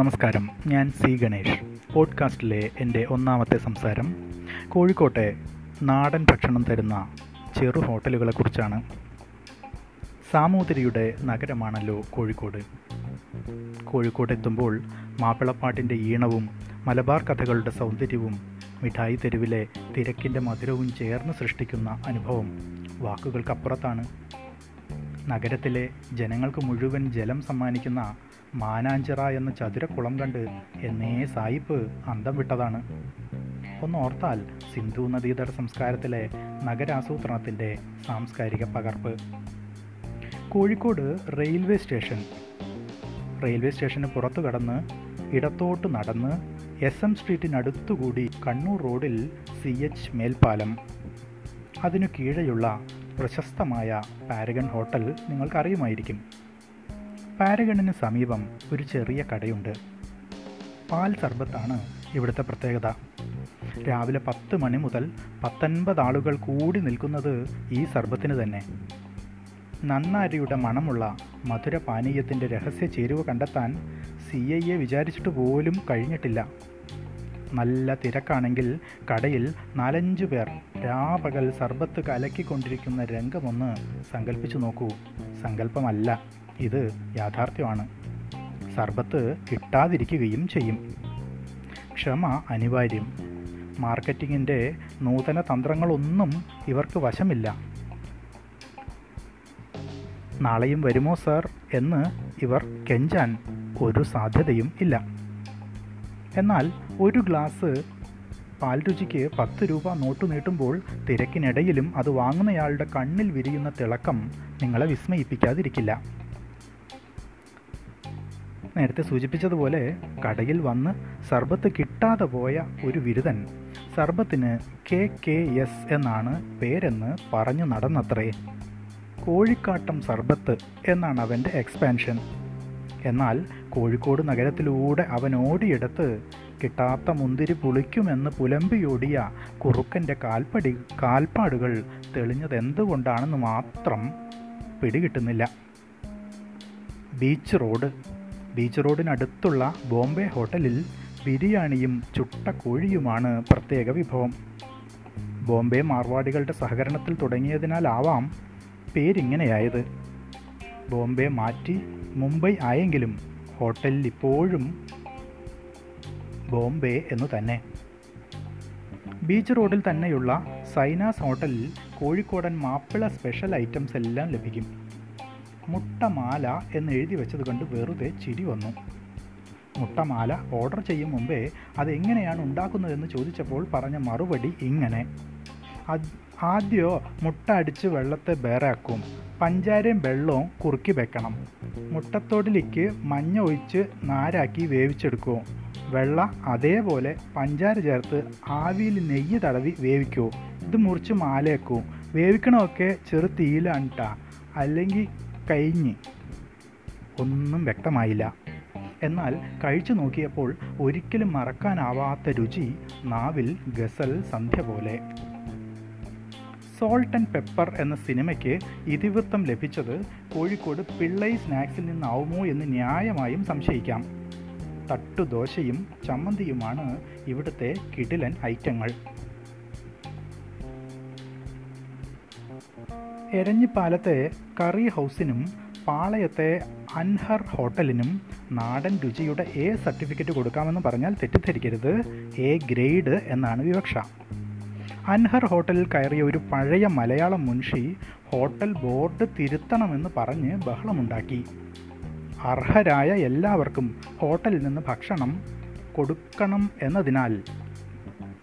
നമസ്കാരം. ഞാൻ സി ഗണേഷ്. പോഡ്കാസ്റ്റിലെ എന്റെ ഒന്നാമത്തെ സംസാരം കോഴിക്കോട്ടെ നാടൻ ഭക്ഷണം തരുന്ന ചെറു ഹോട്ടലുകളെക്കുറിച്ചാണ്. സാമൂതിരിയുടെ നഗരമാണല്ലോ കോഴിക്കോട്. കോഴിക്കോട് എത്തുമ്പോൾ മാപ്പിളപ്പാട്ടിന്റെ ഈണവും മലബാർ കഥകളുടെ സൗന്ദര്യവും മിഠായി തെരുവിലെ തിരക്കിന്റെ മധുരവും ചേർന്ന് സൃഷ്ടിക്കുന്ന അനുഭവം വാക്കുകൾക്കപ്പുറത്താണ്. നഗരത്തിലെ ജനങ്ങൾക്ക് മുഴുവൻ ജലം സമ്മാനിക്കുന്ന മാനാഞ്ചിറ എന്ന ചതുരക്കുളം കണ്ട് എന്നേ സായിപ്പ് അന്തം വിട്ടതാണ്. ഒന്നോർത്താൽ സിന്ധു നദീതട സംസ്കാരത്തിലെ നഗരാസൂത്രണത്തിന്റെ സാംസ്കാരിക പകർപ്പ്. Kozhikode railway station. റെയിൽവേ സ്റ്റേഷന് പുറത്തു കടന്ന് ഇടത്തോട്ട് നടന്ന് എസ് എം സ്ട്രീറ്റിനടുത്തുകൂടി കണ്ണൂർ റോഡിൽ സി എച്ച് മേൽപ്പാലം. അതിനു കീഴെയുള്ള പ്രശസ്തമായ പാരഗൺ ഹോട്ടൽ നിങ്ങൾക്കറിയുമായിരിക്കും. പാരഗണിന് സമീപം ഒരു ചെറിയ കടയുണ്ട്. പാൽ സർബത്താണ് ഇവിടുത്തെ പ്രത്യേകത. രാവിലെ പത്ത് മണി മുതൽ പത്തൊൻപത് ആളുകൾ കൂടി നിൽക്കുന്നത് ഈ സർബത്തിന് തന്നെ. നന്നാരിയുടെ മണമുള്ള മധുര പാനീയത്തിന്റെ രഹസ്യ ചേരുവ കണ്ടെത്താൻ സി ഐ എ വിചാരിച്ചിട്ട് പോലും കഴിഞ്ഞിട്ടില്ല. നല്ല തിരക്കാണെങ്കിൽ കടയിൽ നാലഞ്ച് പേർ രാപകൽ സർബത്ത് കലക്കിക്കൊണ്ടിരിക്കുന്ന രംഗമൊന്ന് സങ്കല്പിച്ചു നോക്കൂ. സങ്കല്പമല്ല ഇത് യാഥാർത്ഥ്യമാണ്. സർബത്ത് കിട്ടാതിരിക്കുകയും ചെയ്യും. ക്ഷമ അനിവാര്യം. മാർക്കറ്റിങ്ങിന്റെ നൂതന തന്ത്രങ്ങളൊന്നും ഇവർക്ക് വശമില്ല. നാളെയും വരുമോ സർ? എന്ന് ഇവർ കെഞ്ചാൻ ഒരു സാധ്യതയും ഇല്ല. എന്നാൽ ഒരു ഗ്ലാസ് പാൽ രുചിക്ക് പത്ത് രൂപ നോട്ടു നീട്ടുമ്പോൾ തിരക്കിനിടയിലും അത് വാങ്ങുന്നയാളുടെ കണ്ണിൽ വിരിയുന്ന തിളക്കം നിങ്ങളെ വിസ്മയിപ്പിക്കാതിരിക്കില്ല. നേരത്തെ സൂചിപ്പിച്ചതുപോലെ കടയിൽ വന്ന് സർബത്ത് കിട്ടാതെ പോയ ഒരു ബിരുദൻ സർബത്തിന് കെ കെ എസ് എന്നാണ് പേരെന്ന് പറഞ്ഞു നടന്നത്രേ. കോഴിക്കാട്ടം സർബത്ത് എന്നാണ് അവന്റെ എക്സ്പാൻഷൻ എന്നാൽ കോഴിക്കോട് നഗരത്തിലൂടെ അവൻ ഓടിയെടുത്ത് കിട്ടാത്ത മുന്തിരി പുളിക്കുമെന്ന് പുലമ്പിയോടിയ കുറുക്കന്റെ കാൽപ്പടി കാൽപ്പാടുകൾ തെളിഞ്ഞത് എന്തുകൊണ്ടാണെന്ന് മാത്രം പിടികിട്ടുന്നില്ല. ബീച്ച് റോഡ് ബീച്ച് റോഡിനടുത്തുള്ള ബോംബെ ഹോട്ടലിൽ ബിരിയാണിയും ചുട്ട കോഴിയുമാണ് പ്രത്യേക വിഭവം. ബോംബെ മാർവാടികളുടെ സഹകരണത്തിൽ തുടങ്ങിയതിനാലാവാം പേരിങ്ങനെയായത്. ബോംബെ മാറ്റി മുംബൈ ആയെങ്കിലും ഹോട്ടലിൽ ഇപ്പോഴും ബോംബെ എന്ന് തന്നെ. ബീച്ച് റോഡിൽ തന്നെയുള്ള സൈനാസ് ഹോട്ടലിൽ കോഴിക്കോടൻ മാപ്പിള സ്പെഷ്യൽ ഐറ്റംസ് എല്ലാം ലഭിക്കും. മുട്ടമാല എന്ന് എഴുതി വെച്ചത് കണ്ട് വെറുതെ ചിരി വന്നു. മുട്ടമാല ഓർഡർ ചെയ്യും മുമ്പേ അതെങ്ങനെയാണ് ഉണ്ടാക്കുന്നതെന്ന് ചോദിച്ചപ്പോൾ പറഞ്ഞ മറുപടി ഇങ്ങനെ. ആദ്യോ മുട്ട അടിച്ച് വെള്ളത്തെ ബേറാക്കും. പഞ്ചാരയും വെള്ളവും കുറുക്കി വെക്കണം. മുട്ടത്തോടിലേക്ക് മഞ്ഞ ഒഴിച്ച് നാരാക്കി വേവിച്ചെടുക്കും. വെള്ള അതേപോലെ പഞ്ചാര ചേർത്ത് ആവിയിൽ നെയ്യ് തടവി വേവിക്കൂ. ഇത് മുറിച്ച് മാലയാക്കൂ. വേവിക്കണമൊക്കെ ചെറു കേട്ടാ അല്ലെങ്കിൽ കഴിഞ്ഞ് ഒന്നും വ്യക്തമായില്ല. എന്നാൽ കഴിച്ചു നോക്കിയപ്പോൾ ഒരിക്കലും മറക്കാനാവാത്ത രുചി നാവിൽ ഗസൽ സന്ധ്യ പോലെ. സോൾട്ട് ആൻഡ് പെപ്പർ എന്ന സിനിമയ്ക്ക് ഇതിവൃത്തം ലഭിച്ചത് കോഴിക്കോട് പിള്ളൈ സ്നാക്സിൽ നിന്നാവുമോ എന്ന് ന്യായമായും സംശയിക്കാം. തട്ടുദോശയും ചമ്മന്തിയുമാണ് ഇവിടുത്തെ കിടിലൻ ഐറ്റങ്ങൾ. എരഞ്ഞിപ്പാലത്തെ കറി ഹൗസിനും പാളയത്തെ അൻഹർ ഹോട്ടലിനും നാടൻ രുചിയുടെ എ സർട്ടിഫിക്കറ്റ് കൊടുക്കാമെന്ന് പറഞ്ഞാൽ തെറ്റിദ്ധരിക്കരുത്. എ ഗ്രേഡ് എന്നാണ് വിവക്ഷ. അൻഹർ ഹോട്ടലിൽ കയറിയ ഒരു പഴയ മലയാളം മുൻഷി ഹോട്ടൽ ബോർഡ് തിരുത്തണമെന്ന് പറഞ്ഞ് ബഹളമുണ്ടാക്കി. അർഹരായ എല്ലാവർക്കും ഹോട്ടലിൽ നിന്ന് ഭക്ഷണം കൊടുക്കണം എന്നതിനാൽ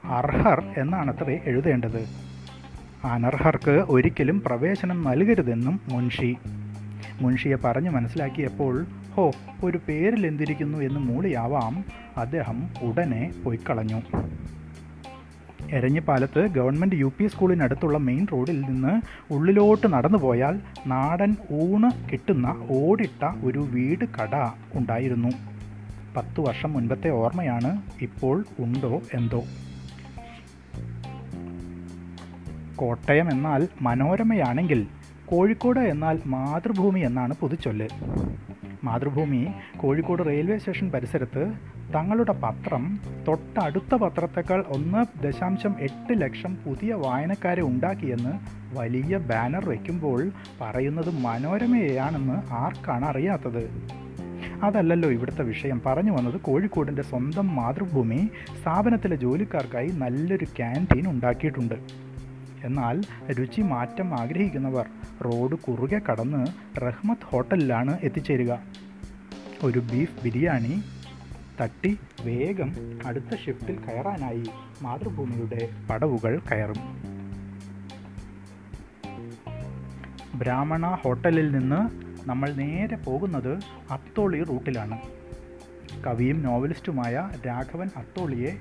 അർഹർ എന്നാണത്രേ എഴുതേണ്ടത്. അനർഹർക്ക് ഒരിക്കലും പ്രവേശനം നൽകരുതെന്നും മുൻഷി. മുൻഷിയെ പറഞ്ഞു മനസ്സിലാക്കിയപ്പോൾ ഹോ ഒരു പേരിൽ എന്തിരിക്കുന്നു എന്ന് മൂളിയാവാം. അദ്ദേഹം ഉടനെ പോയിക്കളഞ്ഞു. എരഞ്ഞിപ്പാലത്ത് ഗവൺമെന്റ് യു പി സ്കൂളിനടുത്തുള്ള മെയിൻ റോഡിൽ നിന്ന് ഉള്ളിലോട്ട് നടന്നു പോയാൽ നാടൻ ഊണ് കിട്ടുന്ന ഓടിട്ട ഒരു വീട് കട ഉണ്ടായിരുന്നു. പത്തു വർഷം മുൻപത്തെ ഓർമ്മയാണ് ഇപ്പോൾ ഉണ്ടോ എന്തോ. കോട്ടയം എന്നാൽ മനോരമയാണെങ്കിൽ കോഴിക്കോട് എന്നാൽ മാതൃഭൂമി എന്നാണ് പുതുച്ചൊല്ല്. മാതൃഭൂമി കോഴിക്കോട് റെയിൽവേ സ്റ്റേഷൻ പരിസരത്ത് തങ്ങളുടെ പത്രം തൊട്ടടുത്ത പത്രത്തേക്കാൾ ഒന്ന് ദശാംശം എട്ട് ലക്ഷം പുതിയ വായനക്കാരെ ഉണ്ടാക്കിയെന്ന് വലിയ ബാനർ വയ്ക്കുമ്പോൾ പറയുന്നത് മനോരമയെയാണെന്ന് ആർക്കാണ് അറിയാത്തത്? അതല്ലല്ലോ ഇവിടുത്തെ വിഷയം. പറഞ്ഞു വന്നത് കോഴിക്കോടിന്റെ സ്വന്തം മാതൃഭൂമി സ്ഥാപനത്തിലെ ജോലിക്കാർക്കായി നല്ലൊരു ക്യാന്റീൻ ഉണ്ടാക്കിയിട്ടുണ്ട്. എന്നാൽ രുചി മാറ്റം ആഗ്രഹിക്കുന്നവർ റോഡ് കുറുകെ കടന്ന് റഹ്മത്ത് ഹോട്ടലിലാണ് എത്തിച്ചേരുക. ഒരു ബീഫ് ബിരിയാണി തട്ടി വേഗം അടുത്ത ഷിഫ്റ്റിൽ കയറാനായി മാതൃഭൂമിയുടെ പടവുകൾ കയറും. ബ്രാഹ്മണ ഹോട്ടലിൽ നിന്ന് നമ്മൾ നേരെ പോകുന്നത് അത്തോളി റൂട്ടിലാണ്. കവിയും നോവലിസ്റ്റുമായ രാഘവൻ അത്തോളിയെ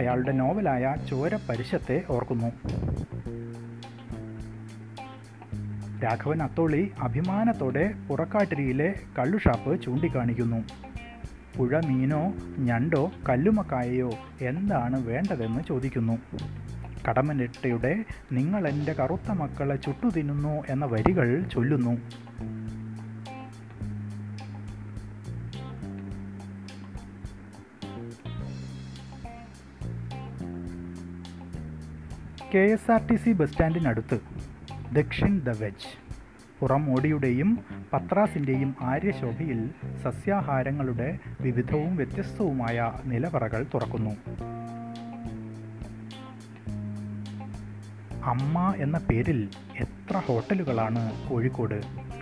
അയാളുടെ നോവലായ ചോര പരിശത്തെ ഓർക്കുന്നു. രാഘവൻ അത്തോളി അഭിമാനത്തോടെ പുറക്കാട്ടിരിയിലെ കള്ളുഷാപ്പ് ചൂണ്ടിക്കാണിക്കുന്നു. പുഴ മീനോ ഞണ്ടോ കല്ലുമക്കായയോ എന്താണ് വേണ്ടതെന്ന് ചോദിക്കുന്നു. കടമനിട്ടയുടെ നിങ്ങളെന്റെ കറുത്ത മക്കളെ ചുട്ടു തിന്നുന്നു എന്ന വരികൾ ചൊല്ലുന്നു. K S R T C bus സ്റ്റാൻഡിനടുത്ത്. Dakshin the veg. പുറമോടിയുടെയും പത്രാസിന്റെയും ആര്യശോഭയിൽ സസ്യാഹാരങ്ങളുടെ വിവിധവും വ്യത്യസ്തവുമായ നിലവറകൾ തുറക്കുന്നു. അമ്മ എന്ന പേരിൽ എത്ര ഹോട്ടലുകളാണ് കോഴിക്കോട്?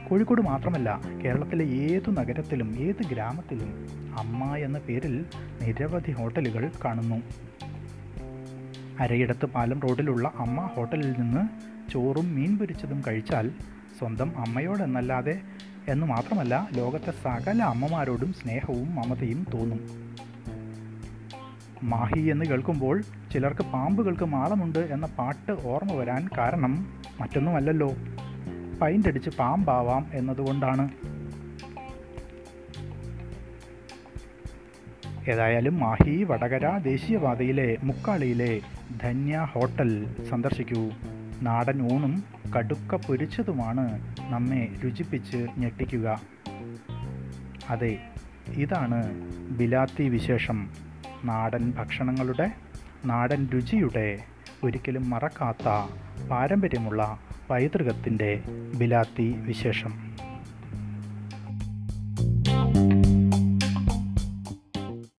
കോഴിക്കോട് മാത്രമല്ല കേരളത്തിലെ ഏതു നഗരത്തിലും ഏത് ഗ്രാമത്തിലും അമ്മ എന്ന പേരിൽ നിരവധി ഹോട്ടലുകൾ കാണുന്നു. അരയിടത്ത് പാലം റോഡിലുള്ള അമ്മ ഹോട്ടലിൽ നിന്ന് ചോറും മീൻ പൊരിച്ചതും കഴിച്ചാൽ സ്വന്തം അമ്മയോടെന്നല്ലാതെ എന്ന് മാത്രമല്ല ലോകത്തെ സകല അമ്മമാരോടും സ്നേഹവും മമതയും തോന്നും. മാഹി എന്ന് കേൾക്കുമ്പോൾ ചിലർക്ക് പാമ്പുകൾക്ക് മാളമുണ്ട് എന്ന പാട്ട് ഓർമ്മ വരാൻ കാരണം മറ്റൊന്നുമല്ലല്ലോ. പൈന്റടിച്ച് പാമ്പാവാം എന്നതുകൊണ്ടാണ്. ഏതായാലും മാഹി വടകര ദേശീയപാതയിലെ മുക്കാളിയിലെ ധന്യ ഹോട്ടൽ സന്ദർശിക്കൂ. നാടൻ ഊണും കടുക്ക പൊരിച്ചതുമാണ് നമ്മെ രുചിപ്പിച്ച് ഞെട്ടിക്കുക. അതെ ഇതാണ് ബിലാത്തി വിശേഷം. നാടൻ ഭക്ഷണങ്ങളുടെ നാടൻ രുചിയുടെ ഒരിക്കലും മറക്കാത്ത പാരമ്പര്യമുള്ള പൈതൃകത്തിന്റെ ബിലാത്തി വിശേഷം.